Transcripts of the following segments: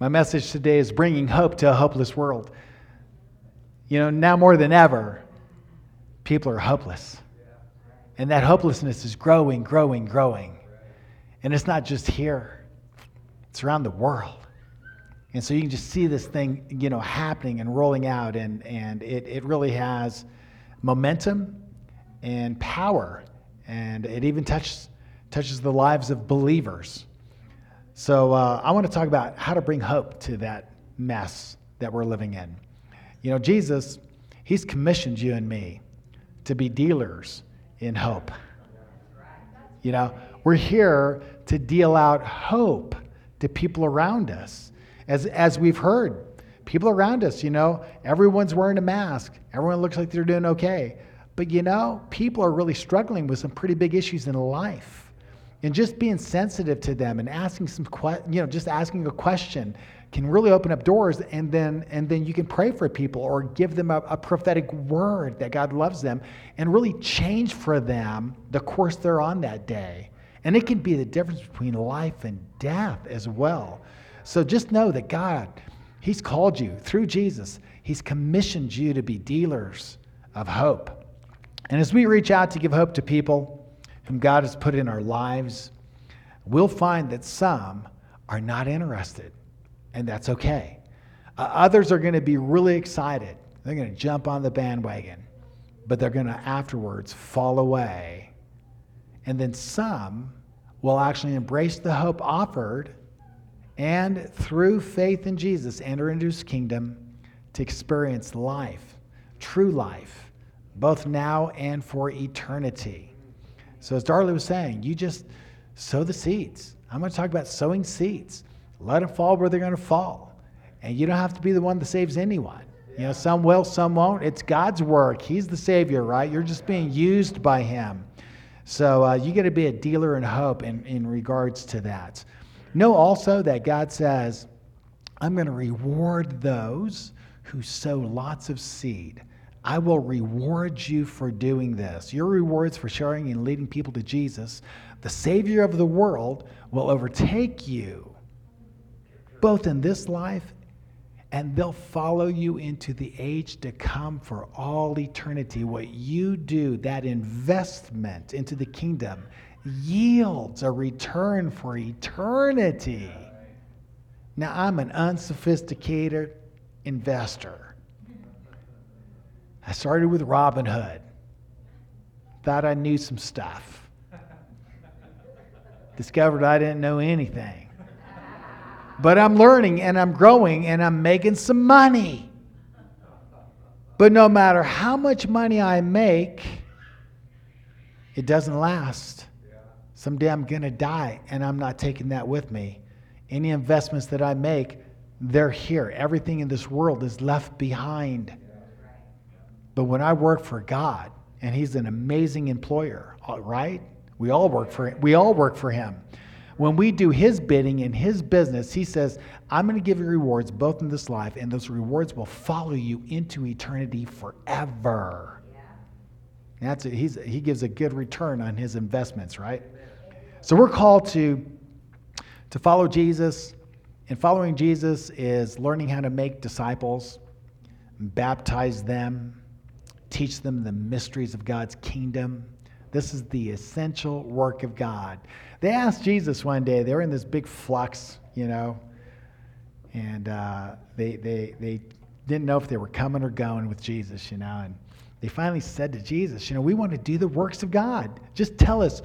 My message today is bringing hope to a hopeless world. You know, now more than ever, people are hopeless. And that hopelessness is growing, growing, growing. And it's not just here, it's around the world. And so you can just see this thing, you know, happening and rolling out, and, and it, it really has momentum and power. And it even touches, touches the lives of believers. So uh, I want to talk about how to bring hope to that mess that we're living in. You know, Jesus, He's commissioned you and me to be dealers in hope. You know, we're here to deal out hope to people around us. As, as we've heard, people around us, you know, everyone's wearing a mask, everyone looks like they're doing okay. But you know, people are really struggling with some pretty big issues in life. And just being sensitive to them and asking some, que- you know, just asking a question can really open up doors and then and then you can pray for people or give them a, a, prophetic word that god loves them and really change for them the course they're on that day. And it can be the difference between life and death as well. So just know that god he's called you through jesus. He's commissioned you to be dealers of hope. And as we reach out to give hope to people whom god has put in our lives we'll find that some are not interested and that's okay. Uh, others are going to be really excited. They're going to jump on the bandwagon, but they're going to afterwards fall away. And then some will actually embrace the hope offered and through faith in Jesus enter into his kingdom to experience life, true life, both now and for eternity. So, as Darley was saying, you just sow the seeds. I'm going to talk about sowing seeds. Let them fall where they're going to fall. And you don't have to be the one that saves anyone. You know, some will, some won't. It's God's work. He's the Savior, right? You're just being used by Him. So uh, you got to be a dealer in hope in, in regards to that. Know also that God says, I'm going to reward those who sow lots of seed. I will reward you for doing this. Your rewards for sharing and leading people to Jesus, the Savior of the world, will overtake you both in this life and they'll follow you into the age to come for all eternity. What you do, that investment into the kingdom, yields a return for eternity. Now, I'm an unsophisticated investor. I started with Robinhood. thought I knew some stuff, discovered I didn't know anything. But I'm learning and I'm growing and I'm making some money. But no matter how much money I make, it doesn't last. Someday I'm going to die and I'm not taking that with me. Any investments that I make, they're here. Everything in this world is left behind. But when I work for God, and He's an amazing employer, uh, right? We all work for we all work for Him when we do his bidding in his business, he says, I'm going to give you rewards both in this life, and those rewards will follow you into eternity forever. Yeah. That's it. He's, he gives a good return on his investments, right? So we're called to, to follow Jesus, and following Jesus is learning how to make disciples, baptize them, teach them the mysteries of God's kingdom. This is the essential work of God. They asked Jesus one day, they were in this big flux, you know, and uh, they, they, they didn't know if they were coming or going with Jesus, you know, and they finally said to Jesus, you know, we want to do the works of God. Just tell us,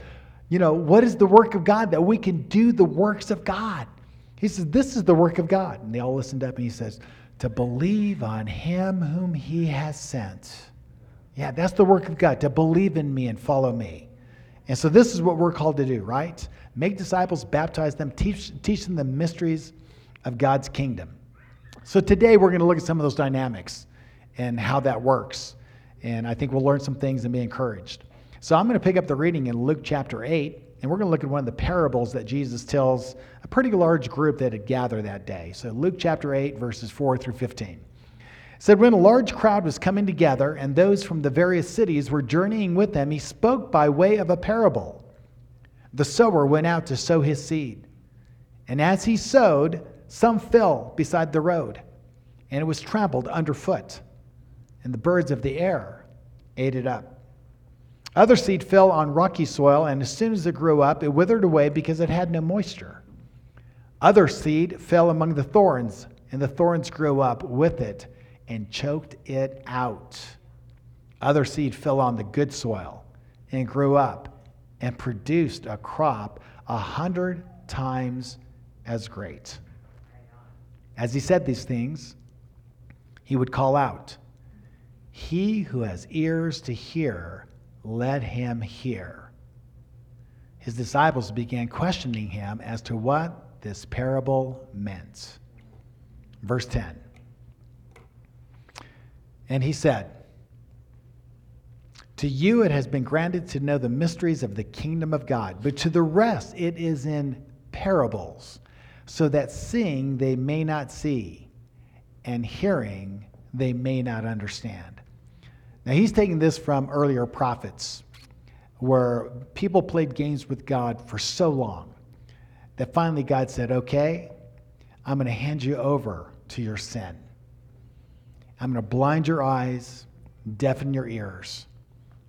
you know, what is the work of God that we can do the works of God? He says, This is the work of God. And they all listened up and he says, To believe on him whom he has sent. Yeah, that's the work of God, to believe in me and follow me. And so this is what we're called to do, right? Make disciples, baptize them, teach, teach them the mysteries of God's kingdom. So today we're going to look at some of those dynamics and how that works. And I think we'll learn some things and be encouraged. So I'm going to pick up the reading in Luke chapter 8, and we're going to look at one of the parables that Jesus tells a pretty large group that had gathered that day. So Luke chapter 8, verses 4 through 15 said when a large crowd was coming together and those from the various cities were journeying with them, he spoke by way of a parable. The sower went out to sow his seed. And as he sowed, Some fell beside the road, and it was trampled underfoot, and the birds of the air ate it up. Other seed fell on rocky soil, and as soon as it grew up, it withered away because it had no moisture. Other seed fell among the thorns, and the thorns grew up with it and choked it out. Other seed fell on the good soil and grew up and produced a crop a hundred times as great. As he said these things, he would call out, He who has ears to hear, let him hear. His disciples began questioning him as to what this parable meant. Verse 10. And he said, To you it has been granted to know the mysteries of the kingdom of God, but to the rest it is in parables, so that seeing they may not see, and hearing they may not understand. Now he's taking this from earlier prophets, where people played games with God for so long that finally God said, Okay, I'm going to hand you over to your sin. I'm going to blind your eyes, deafen your ears,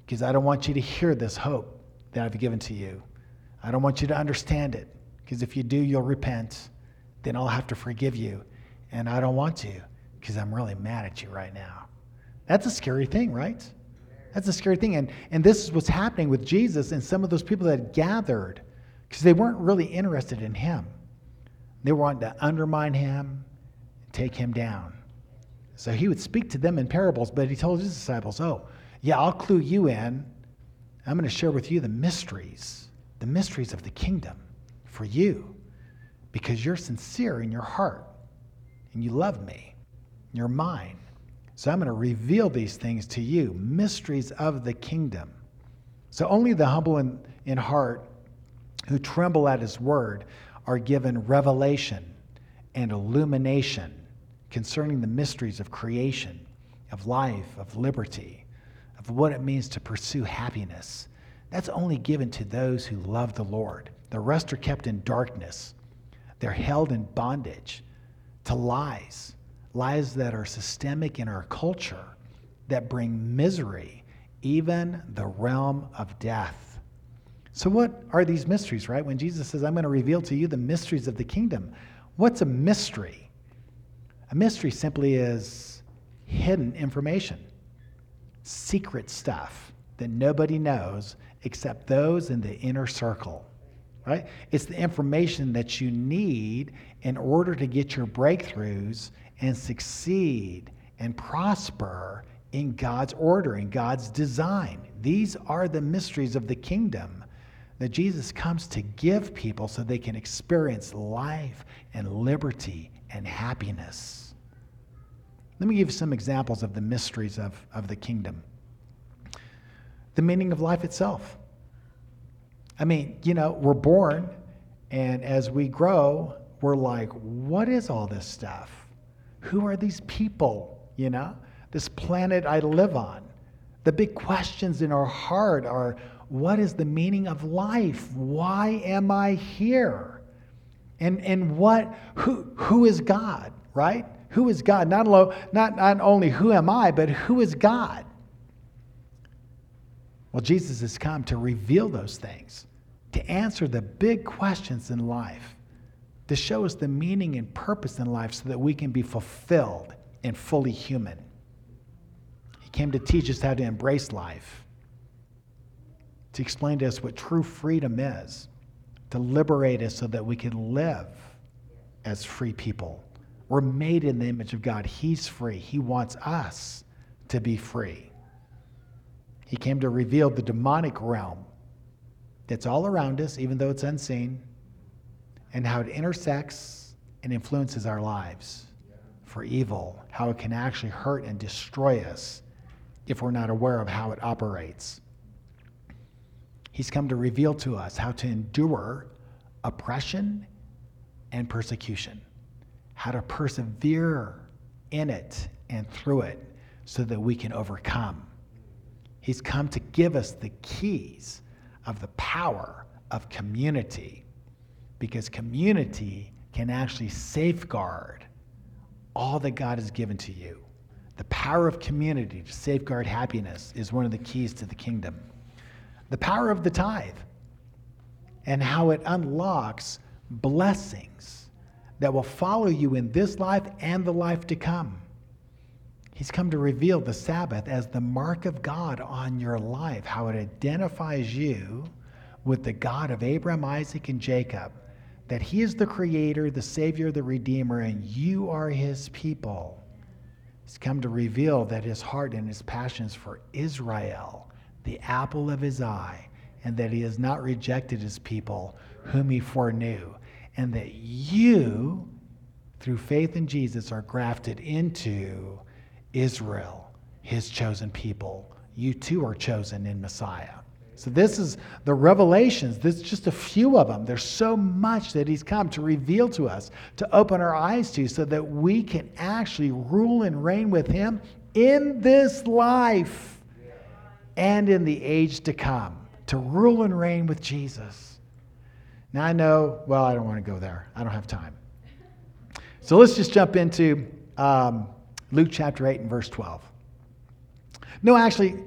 because I don't want you to hear this hope that I've given to you. I don't want you to understand it, because if you do, you'll repent. Then I'll have to forgive you. And I don't want to, because I'm really mad at you right now. That's a scary thing, right? That's a scary thing. And, and this is what's happening with Jesus and some of those people that gathered, because they weren't really interested in him. They wanted to undermine him, take him down. So he would speak to them in parables, but he told his disciples, Oh, yeah, I'll clue you in. I'm going to share with you the mysteries, the mysteries of the kingdom for you, because you're sincere in your heart and you love me. You're mine. So I'm going to reveal these things to you, mysteries of the kingdom. So only the humble in, in heart who tremble at his word are given revelation and illumination concerning the mysteries of creation, of life, of liberty, of what it means to pursue happiness. That's only given to those who love the Lord. The rest are kept in darkness. They're held in bondage to lies, lies that are systemic in our culture, that bring misery, even the realm of death. So, what are these mysteries, right? When Jesus says, I'm going to reveal to you the mysteries of the kingdom, what's a mystery? A mystery simply is hidden information, secret stuff that nobody knows except those in the inner circle. Right? It's the information that you need in order to get your breakthroughs and succeed and prosper in God's order, in God's design. These are the mysteries of the kingdom that Jesus comes to give people so they can experience life and liberty and happiness. Let me give you some examples of the mysteries of, of the kingdom. The meaning of life itself. I mean, you know, we're born, and as we grow, we're like, what is all this stuff? Who are these people? You know, this planet I live on. The big questions in our heart are what is the meaning of life? Why am I here? And, and what, who, who is God, right? Who is God? Not, alone, not, not only who am I, but who is God? Well, Jesus has come to reveal those things, to answer the big questions in life, to show us the meaning and purpose in life so that we can be fulfilled and fully human. He came to teach us how to embrace life, to explain to us what true freedom is, to liberate us so that we can live as free people. We're made in the image of God. He's free. He wants us to be free. He came to reveal the demonic realm that's all around us, even though it's unseen, and how it intersects and influences our lives for evil, how it can actually hurt and destroy us if we're not aware of how it operates. He's come to reveal to us how to endure oppression and persecution, how to persevere in it and through it so that we can overcome. He's come to give us the keys of the power of community because community can actually safeguard all that God has given to you. The power of community to safeguard happiness is one of the keys to the kingdom. The power of the tithe and how it unlocks blessings that will follow you in this life and the life to come. He's come to reveal the Sabbath as the mark of God on your life, how it identifies you with the God of Abraham, Isaac, and Jacob, that He is the Creator, the Savior, the Redeemer, and you are His people. He's come to reveal that His heart and His passions for Israel, the apple of His eye, and that He has not rejected His people, whom He foreknew, and that you, through faith in Jesus, are grafted into Israel, His chosen people. You too are chosen in Messiah. So this is the revelations. This is just a few of them. There's so much that he's come to reveal to us, to open our eyes to, so that we can actually rule and reign with him in this life and in the age to come. To rule and reign with Jesus. Now I know, well, I don't want to go there. I don't have time. So let's just jump into um, Luke chapter 8 and verse 12. No, actually,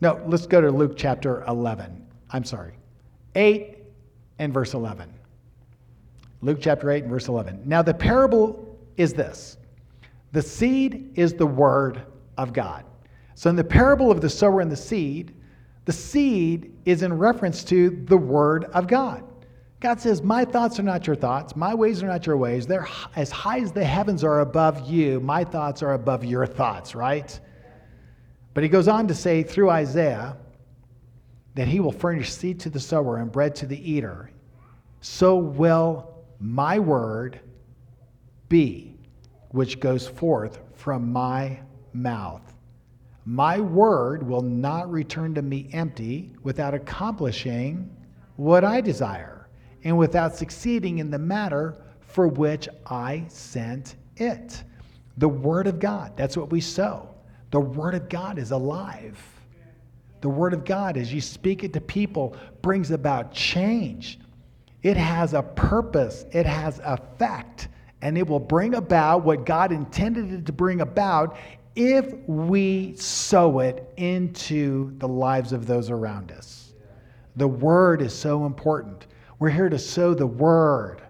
no, let's go to Luke chapter 11. I'm sorry. 8 and verse 11. Luke chapter 8 and verse 11. Now, the parable is this the seed is the word of God. So, in the parable of the sower and the seed, the seed is in reference to the word of God. God says, My thoughts are not your thoughts. My ways are not your ways. They're as high as the heavens are above you. My thoughts are above your thoughts, right? But he goes on to say through Isaiah that he will furnish seed to the sower and bread to the eater. So will my word be, which goes forth from my mouth. My word will not return to me empty without accomplishing what I desire and without succeeding in the matter for which I sent it. The word of God, that's what we sow. The Word of God is alive. The Word of God, as you speak it to people, brings about change. It has a purpose, it has effect, and it will bring about what God intended it to bring about if we sow it into the lives of those around us. The Word is so important. We're here to sow the Word,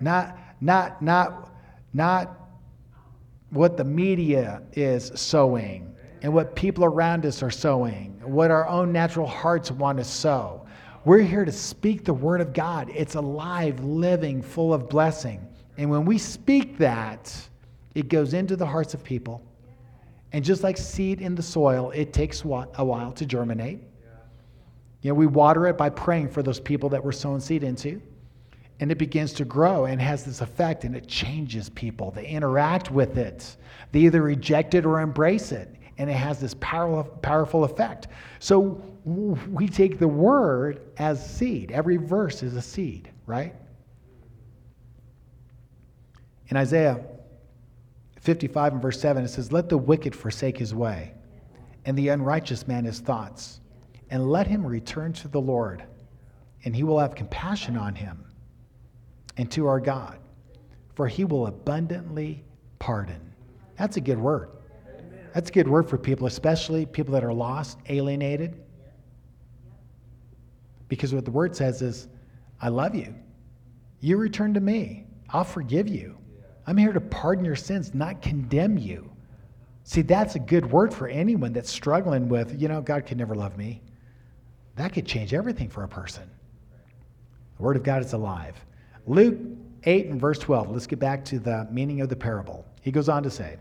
not, not, not, not what the media is sowing and what people around us are sowing, what our own natural hearts want to sow. We're here to speak the word of God. It's alive, living, full of blessing. And when we speak that, it goes into the hearts of people. And just like seed in the soil, it takes a while to germinate. You know, we water it by praying for those people that we're sowing seed into and it begins to grow and has this effect and it changes people. They interact with it. They either reject it or embrace it. And it has this powerful, powerful effect. So we take the word as seed. Every verse is a seed, right? In Isaiah 55 and verse 7, it says, Let the wicked forsake his way, and the unrighteous man his thoughts, and let him return to the Lord, and he will have compassion on him and to our God, for he will abundantly pardon. That's a good word. That's a good word for people, especially people that are lost, alienated. Because what the word says is, I love you. You return to me. I'll forgive you. I'm here to pardon your sins, not condemn you. See, that's a good word for anyone that's struggling with, you know, God could never love me. That could change everything for a person. The Word of God is alive. Luke 8 and verse 12, let's get back to the meaning of the parable. He goes on to say,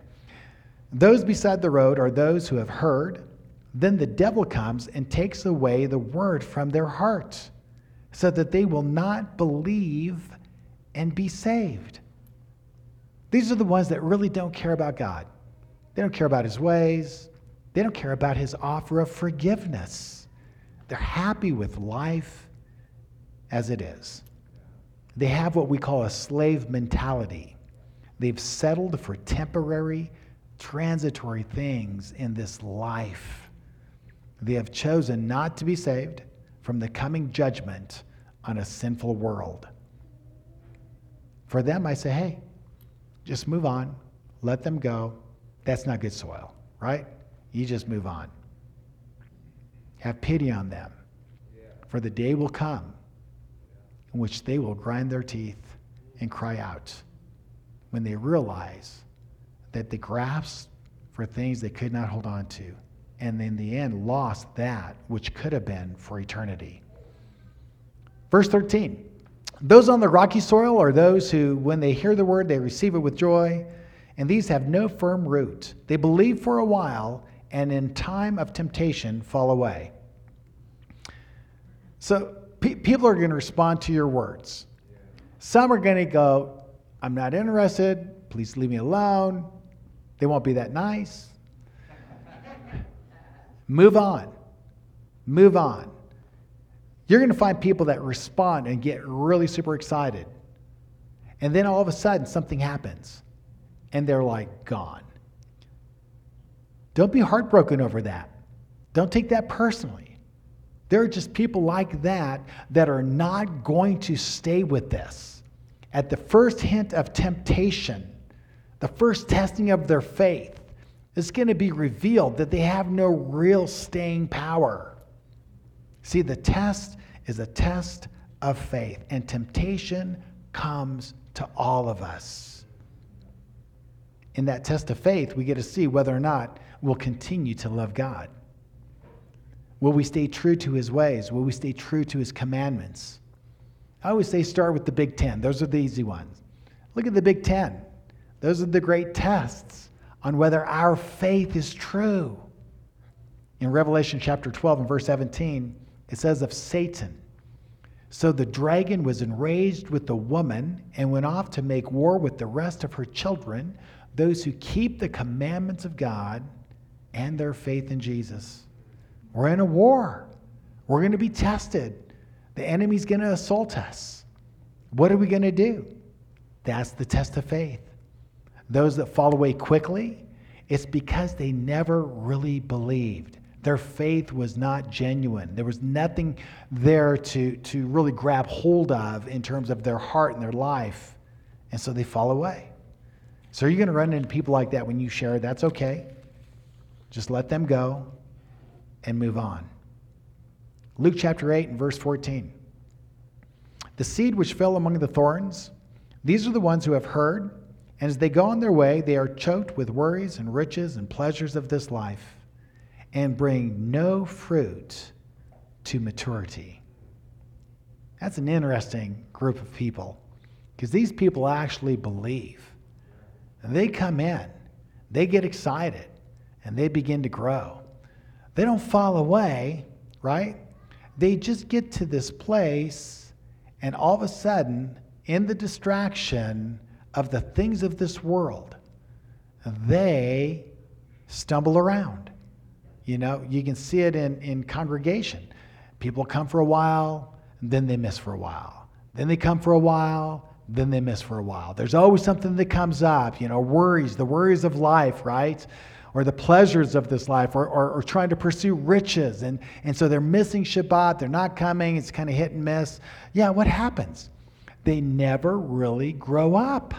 Those beside the road are those who have heard. Then the devil comes and takes away the word from their heart, so that they will not believe and be saved. These are the ones that really don't care about God. They don't care about his ways, they don't care about his offer of forgiveness. They're happy with life as it is. They have what we call a slave mentality. They've settled for temporary, transitory things in this life. They have chosen not to be saved from the coming judgment on a sinful world. For them, I say, hey, just move on, let them go. That's not good soil, right? You just move on. Have pity on them, for the day will come in which they will grind their teeth and cry out when they realize that they grasped for things they could not hold on to, and in the end lost that which could have been for eternity. Verse 13 Those on the rocky soil are those who, when they hear the word, they receive it with joy, and these have no firm root. They believe for a while, and in time of temptation fall away. So pe- people are going to respond to your words. Some are going to go, I'm not interested. Please leave me alone. They won't be that nice. Move on. Move on. You're going to find people that respond and get really super excited. And then all of a sudden, something happens and they're like gone. Don't be heartbroken over that. Don't take that personally. There are just people like that that are not going to stay with this. At the first hint of temptation, the first testing of their faith, it's going to be revealed that they have no real staying power. See, the test is a test of faith, and temptation comes to all of us. In that test of faith, we get to see whether or not we'll continue to love God. Will we stay true to his ways? Will we stay true to his commandments? I always say start with the Big Ten. Those are the easy ones. Look at the Big Ten. Those are the great tests on whether our faith is true. In Revelation chapter 12 and verse 17, it says of Satan, So the dragon was enraged with the woman and went off to make war with the rest of her children, those who keep the commandments of God and their faith in Jesus. We're in a war. We're going to be tested. The enemy's going to assault us. What are we going to do? That's the test of faith. Those that fall away quickly, it's because they never really believed. Their faith was not genuine. There was nothing there to, to really grab hold of in terms of their heart and their life. And so they fall away. So you're going to run into people like that when you share. That's okay. Just let them go and move on. Luke chapter 8 and verse 14. The seed which fell among the thorns, these are the ones who have heard, and as they go on their way, they are choked with worries and riches and pleasures of this life, and bring no fruit to maturity. That's an interesting group of people, because these people actually believe. And they come in, they get excited, and they begin to grow. They don't fall away, right? They just get to this place, and all of a sudden, in the distraction of the things of this world, they stumble around. You know, you can see it in, in congregation. People come for a while, then they miss for a while. Then they come for a while, then they miss for a while. There's always something that comes up, you know, worries, the worries of life, right? Or the pleasures of this life, or, or, or trying to pursue riches. And, and so they're missing Shabbat, they're not coming, it's kind of hit and miss. Yeah, what happens? They never really grow up.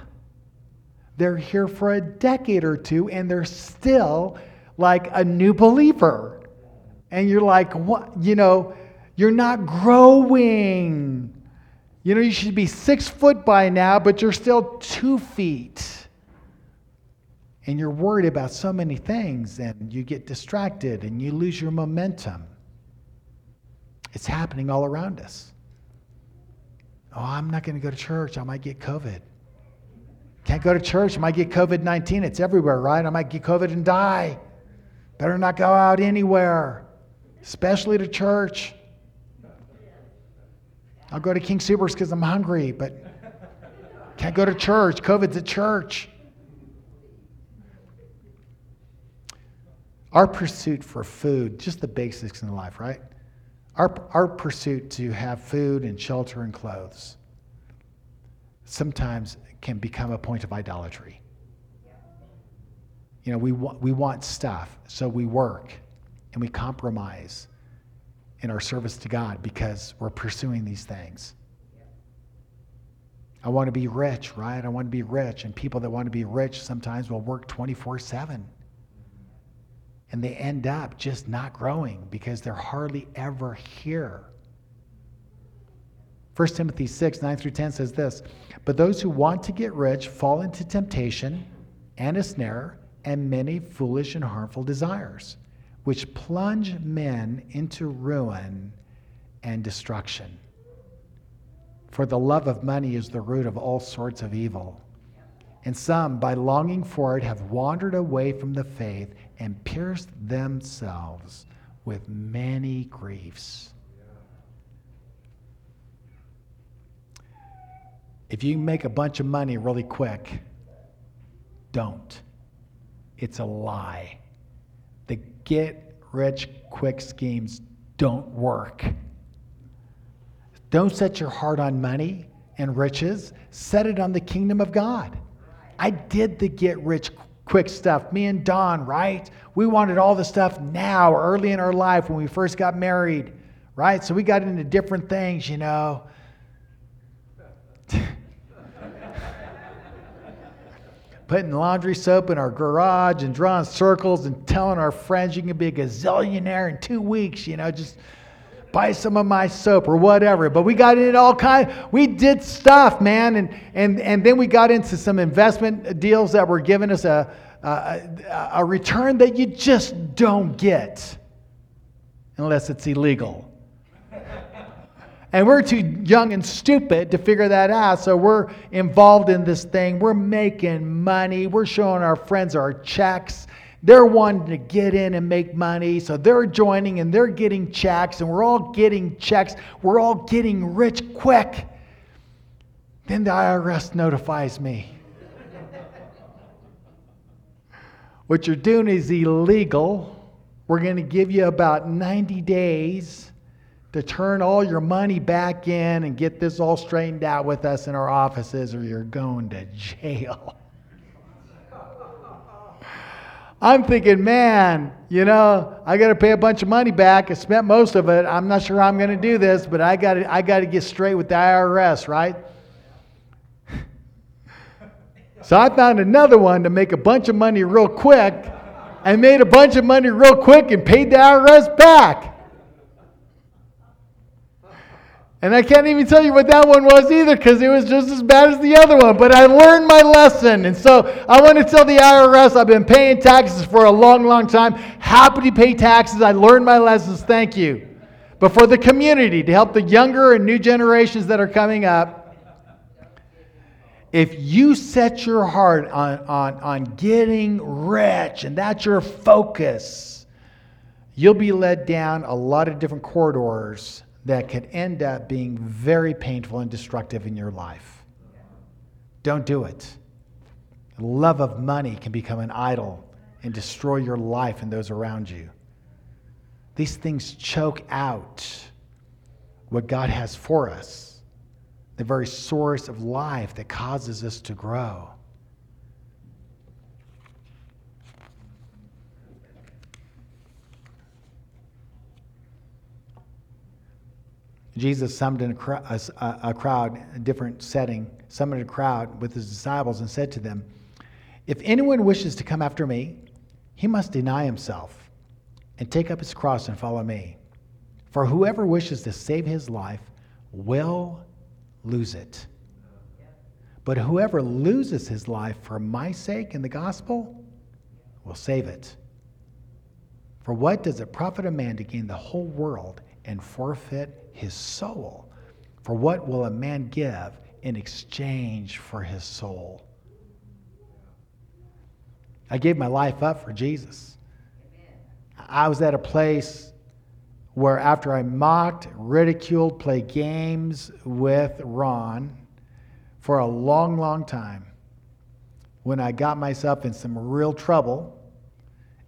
They're here for a decade or two, and they're still like a new believer. And you're like, what? You know, you're not growing. You know, you should be six foot by now, but you're still two feet. And you're worried about so many things, and you get distracted and you lose your momentum. It's happening all around us. Oh, I'm not going to go to church. I might get COVID. Can't go to church. I might get COVID 19. It's everywhere, right? I might get COVID and die. Better not go out anywhere, especially to church. I'll go to King Soopers because I'm hungry, but can't go to church. COVID's at church. Our pursuit for food, just the basics in life, right? Our, our pursuit to have food and shelter and clothes sometimes can become a point of idolatry. You know, we, wa- we want stuff, so we work and we compromise in our service to God because we're pursuing these things. I want to be rich, right? I want to be rich. And people that want to be rich sometimes will work 24 7. And they end up just not growing because they're hardly ever here. 1 Timothy 6, 9 through 10 says this But those who want to get rich fall into temptation and a snare and many foolish and harmful desires, which plunge men into ruin and destruction. For the love of money is the root of all sorts of evil. And some, by longing for it, have wandered away from the faith and pierced themselves with many griefs. If you make a bunch of money really quick, don't. It's a lie. The get rich quick schemes don't work. Dawn't set your heart on money and riches, set it on the kingdom of God. I did the get rich quick stuff. Me and Don, right? We wanted all the stuff now, early in our life when we first got married, right? So we got into different things, you know. Putting laundry soap in our garage and drawing circles and telling our friends you can be a gazillionaire in two weeks, you know, just buy some of my soap or whatever. But we got into all kind. We did stuff, man, and and and then we got into some investment deals that were giving us a a, a return that you just don't get unless it's illegal. And we're too young and stupid to figure that out. So we're involved in this thing. We're making money. We're showing our friends our checks. They're wanting to get in and make money, so they're joining and they're getting checks, and we're all getting checks. We're all getting rich quick. Then the IRS notifies me. what you're doing is illegal. We're going to give you about 90 days to turn all your money back in and get this all straightened out with us in our offices, or you're going to jail. I'm thinking, man, you know, I got to pay a bunch of money back. I spent most of it. I'm not sure I'm going to do this, but I got I got to get straight with the IRS, right? so I found another one to make a bunch of money real quick and made a bunch of money real quick and paid the IRS back. And I can't even tell you what that one was either because it was just as bad as the other one. But I learned my lesson. And so I want to tell the IRS I've been paying taxes for a long, long time. Happy to pay taxes. I learned my lessons. Thank you. But for the community, to help the younger and new generations that are coming up, if you set your heart on, on, on getting rich and that's your focus, you'll be led down a lot of different corridors that could end up being very painful and destructive in your life. Don't do it. Love of money can become an idol and destroy your life and those around you. These things choke out what God has for us, the very source of life that causes us to grow. Jesus summoned a, crowd, a different setting, summoned a crowd with his disciples and said to them, If anyone wishes to come after me, he must deny himself and take up his cross and follow me. For whoever wishes to save his life will lose it. But whoever loses his life for my sake and the gospel will save it. For what does it profit a man to gain the whole world and forfeit his soul. For what will a man give in exchange for his soul? I gave my life up for Jesus. I was at a place where, after I mocked, ridiculed, played games with Ron for a long, long time, when I got myself in some real trouble,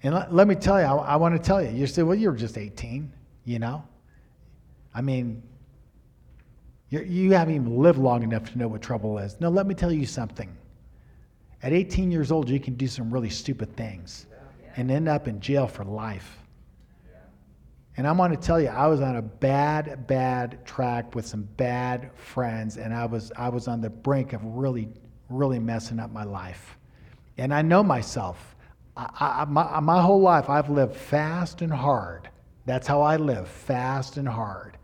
and let, let me tell you, I, I want to tell you, you say, well, you were just 18, you know? I mean, you haven't even lived long enough to know what trouble is. No, let me tell you something. At 18 years old, you can do some really stupid things and end up in jail for life. And I'm going to tell you, I was on a bad, bad track with some bad friends, and I was, I was on the brink of really, really messing up my life. And I know myself. I, I, my, my whole life, I've lived fast and hard. That's how I live, fast and hard.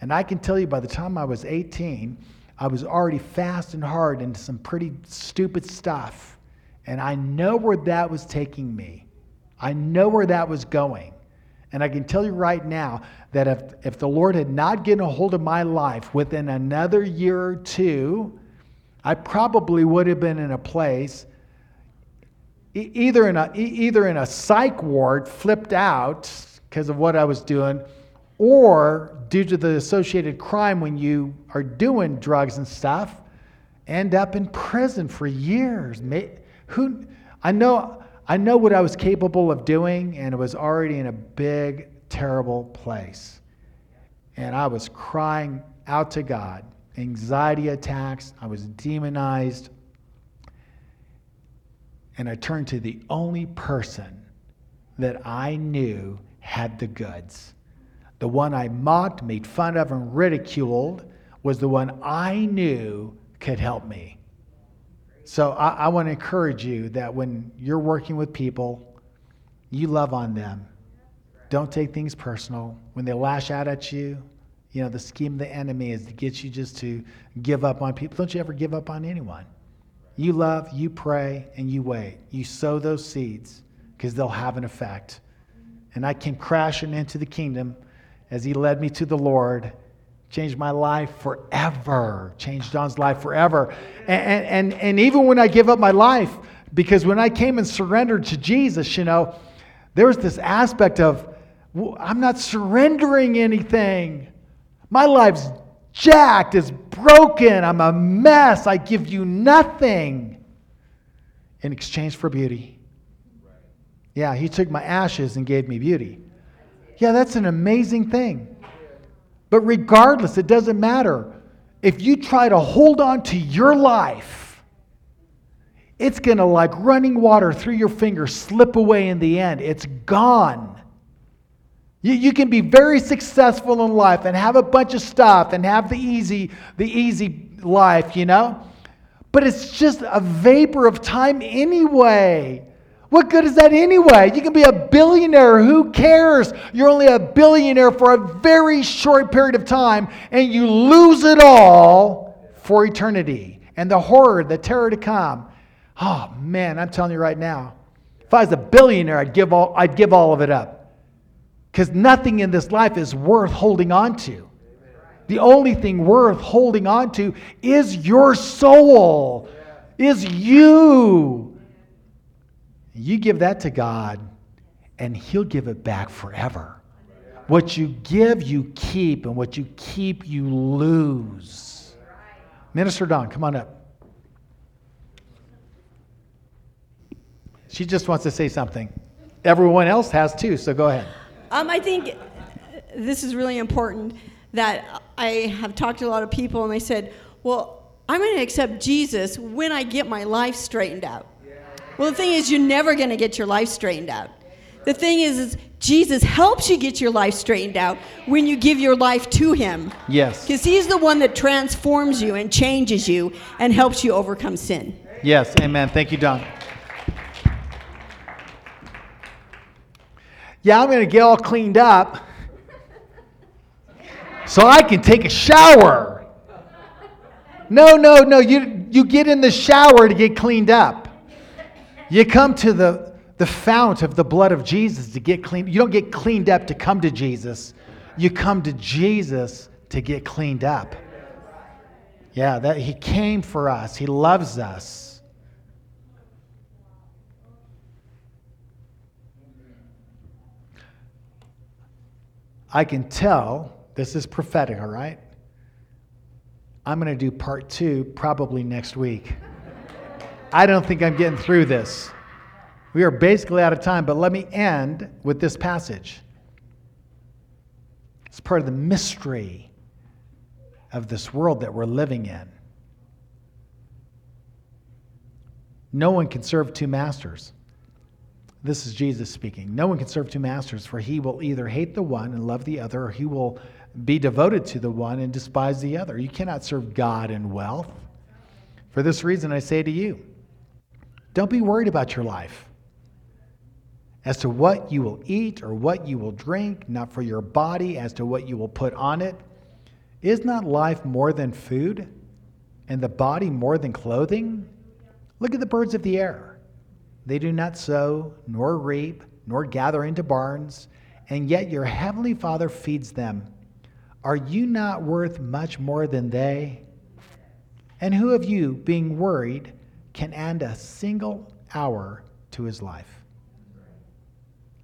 And I can tell you, by the time I was 18, I was already fast and hard into some pretty stupid stuff. And I know where that was taking me. I know where that was going. And I can tell you right now that if, if the Lord had not gotten a hold of my life within another year or two, I probably would have been in a place either in a, either in a psych ward, flipped out because of what I was doing, or due to the associated crime when you are doing drugs and stuff, end up in prison for years. Who, I know, I know what I was capable of doing, and it was already in a big, terrible place. And I was crying out to God. Anxiety attacks, I was demonized. And I turned to the only person that I knew had the goods. The one I mocked, made fun of, and ridiculed was the one I knew could help me. So I, I want to encourage you that when you're working with people, you love on them. Don't take things personal. When they lash out at you, you know, the scheme of the enemy is to get you just to give up on people. Don't you ever give up on anyone. You love, you pray, and you wait. You sow those seeds because they'll have an effect. And I came crashing into the kingdom as he led me to the Lord. Changed my life forever. Changed John's life forever. And, and, and even when I give up my life, because when I came and surrendered to Jesus, you know, there was this aspect of, I'm not surrendering anything. My life's jacked, it's broken, I'm a mess. I give you nothing in exchange for beauty. Yeah, he took my ashes and gave me beauty. Yeah, that's an amazing thing. But regardless, it doesn't matter. If you try to hold on to your life, it's going to, like running water through your fingers, slip away in the end. It's gone. You, you can be very successful in life and have a bunch of stuff and have the easy, the easy life, you know? But it's just a vapor of time anyway. What good is that anyway? You can be a billionaire. Who cares? You're only a billionaire for a very short period of time and you lose it all for eternity. And the horror, the terror to come. Oh man, I'm telling you right now. If I was a billionaire, I'd give all, I'd give all of it up. Because nothing in this life is worth holding on to. The only thing worth holding on to is your soul, is you. You give that to God, and He'll give it back forever. What you give, you keep, and what you keep, you lose. Minister Dawn, come on up. She just wants to say something. Everyone else has too, so go ahead. Um, I think this is really important that I have talked to a lot of people and they said, well, I'm going to accept Jesus when I get my life straightened out. Well, the thing is, you're never going to get your life straightened out. The thing is, is, Jesus helps you get your life straightened out when you give your life to Him. Yes. Because He's the one that transforms you and changes you and helps you overcome sin. Yes, amen. Thank you, Dawn. Yeah, I'm going to get all cleaned up so I can take a shower. No, no, no. You, you get in the shower to get cleaned up. You come to the, the fount of the blood of Jesus to get clean. You don't get cleaned up to come to Jesus. You come to Jesus to get cleaned up. Yeah, that he came for us. He loves us. I can tell this is prophetic, all right? I'm going to do part two probably next week. I don't think I'm getting through this. We are basically out of time, but let me end with this passage. It's part of the mystery of this world that we're living in. No one can serve two masters. this is Jesus speaking. No one can serve two masters, for he will either hate the one and love the other, or he will be devoted to the one and despise the other. You cannot serve God and wealth. For this reason, I say to you, don't be worried about your life as to what you will eat or what you will drink, not for your body as to what you will put on it. Is not life more than food, and the body more than clothing? Look at the birds of the air. They do not sow, nor reap, nor gather into barns, and yet your heavenly Father feeds them. Are you not worth much more than they? And who of you, being worried, can add a single hour to his life?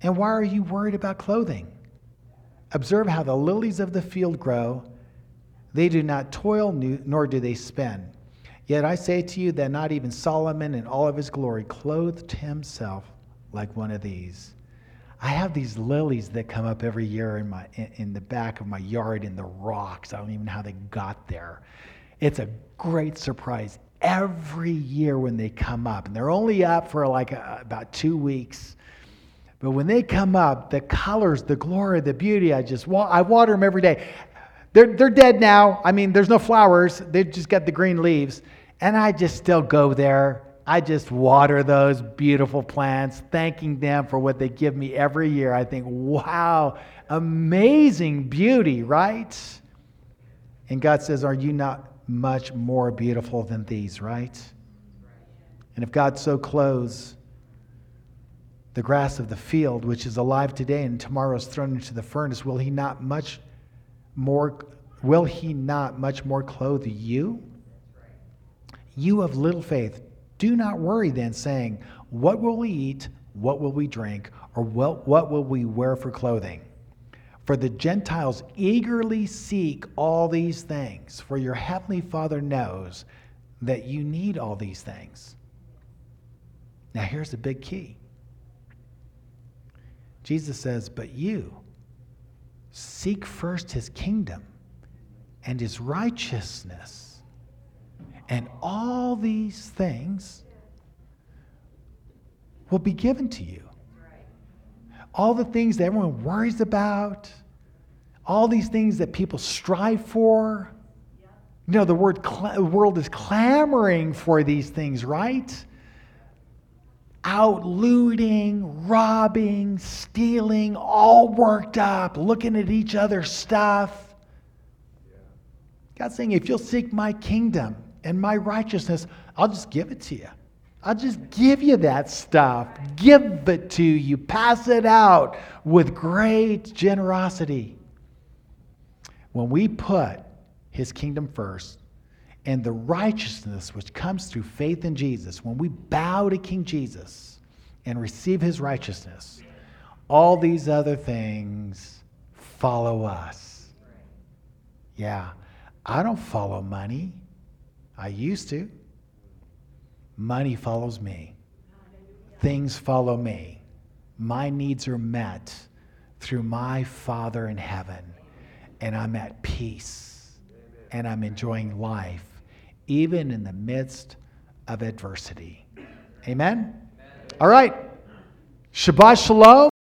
And why are you worried about clothing? Observe how the lilies of the field grow. They do not toil, nor do they spin. Yet I say to you that not even Solomon in all of his glory clothed himself like one of these. I have these lilies that come up every year in, my, in the back of my yard in the rocks. I don't even know how they got there. It's a great surprise every year when they come up. And they're only up for like a, about two weeks. But when they come up, the colors, the glory, the beauty, I just I water them every day. They're, they're dead now. I mean, there's no flowers. They've just got the green leaves. And I just still go there. I just water those beautiful plants, thanking them for what they give me every year. I think, wow, amazing beauty, right? And God says, Are you not much more beautiful than these, right? And if God so clothes the grass of the field, which is alive today and tomorrow is thrown into the furnace, will he not much more will he not much more clothe you? You of little faith, do not worry then, saying, What will we eat? What will we drink? Or what, what will we wear for clothing? For the Gentiles eagerly seek all these things, for your heavenly Father knows that you need all these things. Now, here's the big key Jesus says, But you seek first his kingdom and his righteousness, and all these things will be given to you all the things that everyone worries about, all these things that people strive for. You know, the word cl- world is clamoring for these things, right? Out looting, robbing, stealing, all worked up, looking at each other's stuff. God's saying, if you'll seek my kingdom and my righteousness, I'll just give it to you. I'll just give you that stuff, give it to you, pass it out with great generosity. When we put his kingdom first and the righteousness which comes through faith in Jesus, when we bow to King Jesus and receive his righteousness, all these other things follow us. Yeah, I don't follow money. I used to. Money follows me. Things follow me. My needs are met through my Father in heaven, and I'm at peace, and I'm enjoying life, even in the midst of adversity. Amen? All right. Shabbat Shalom.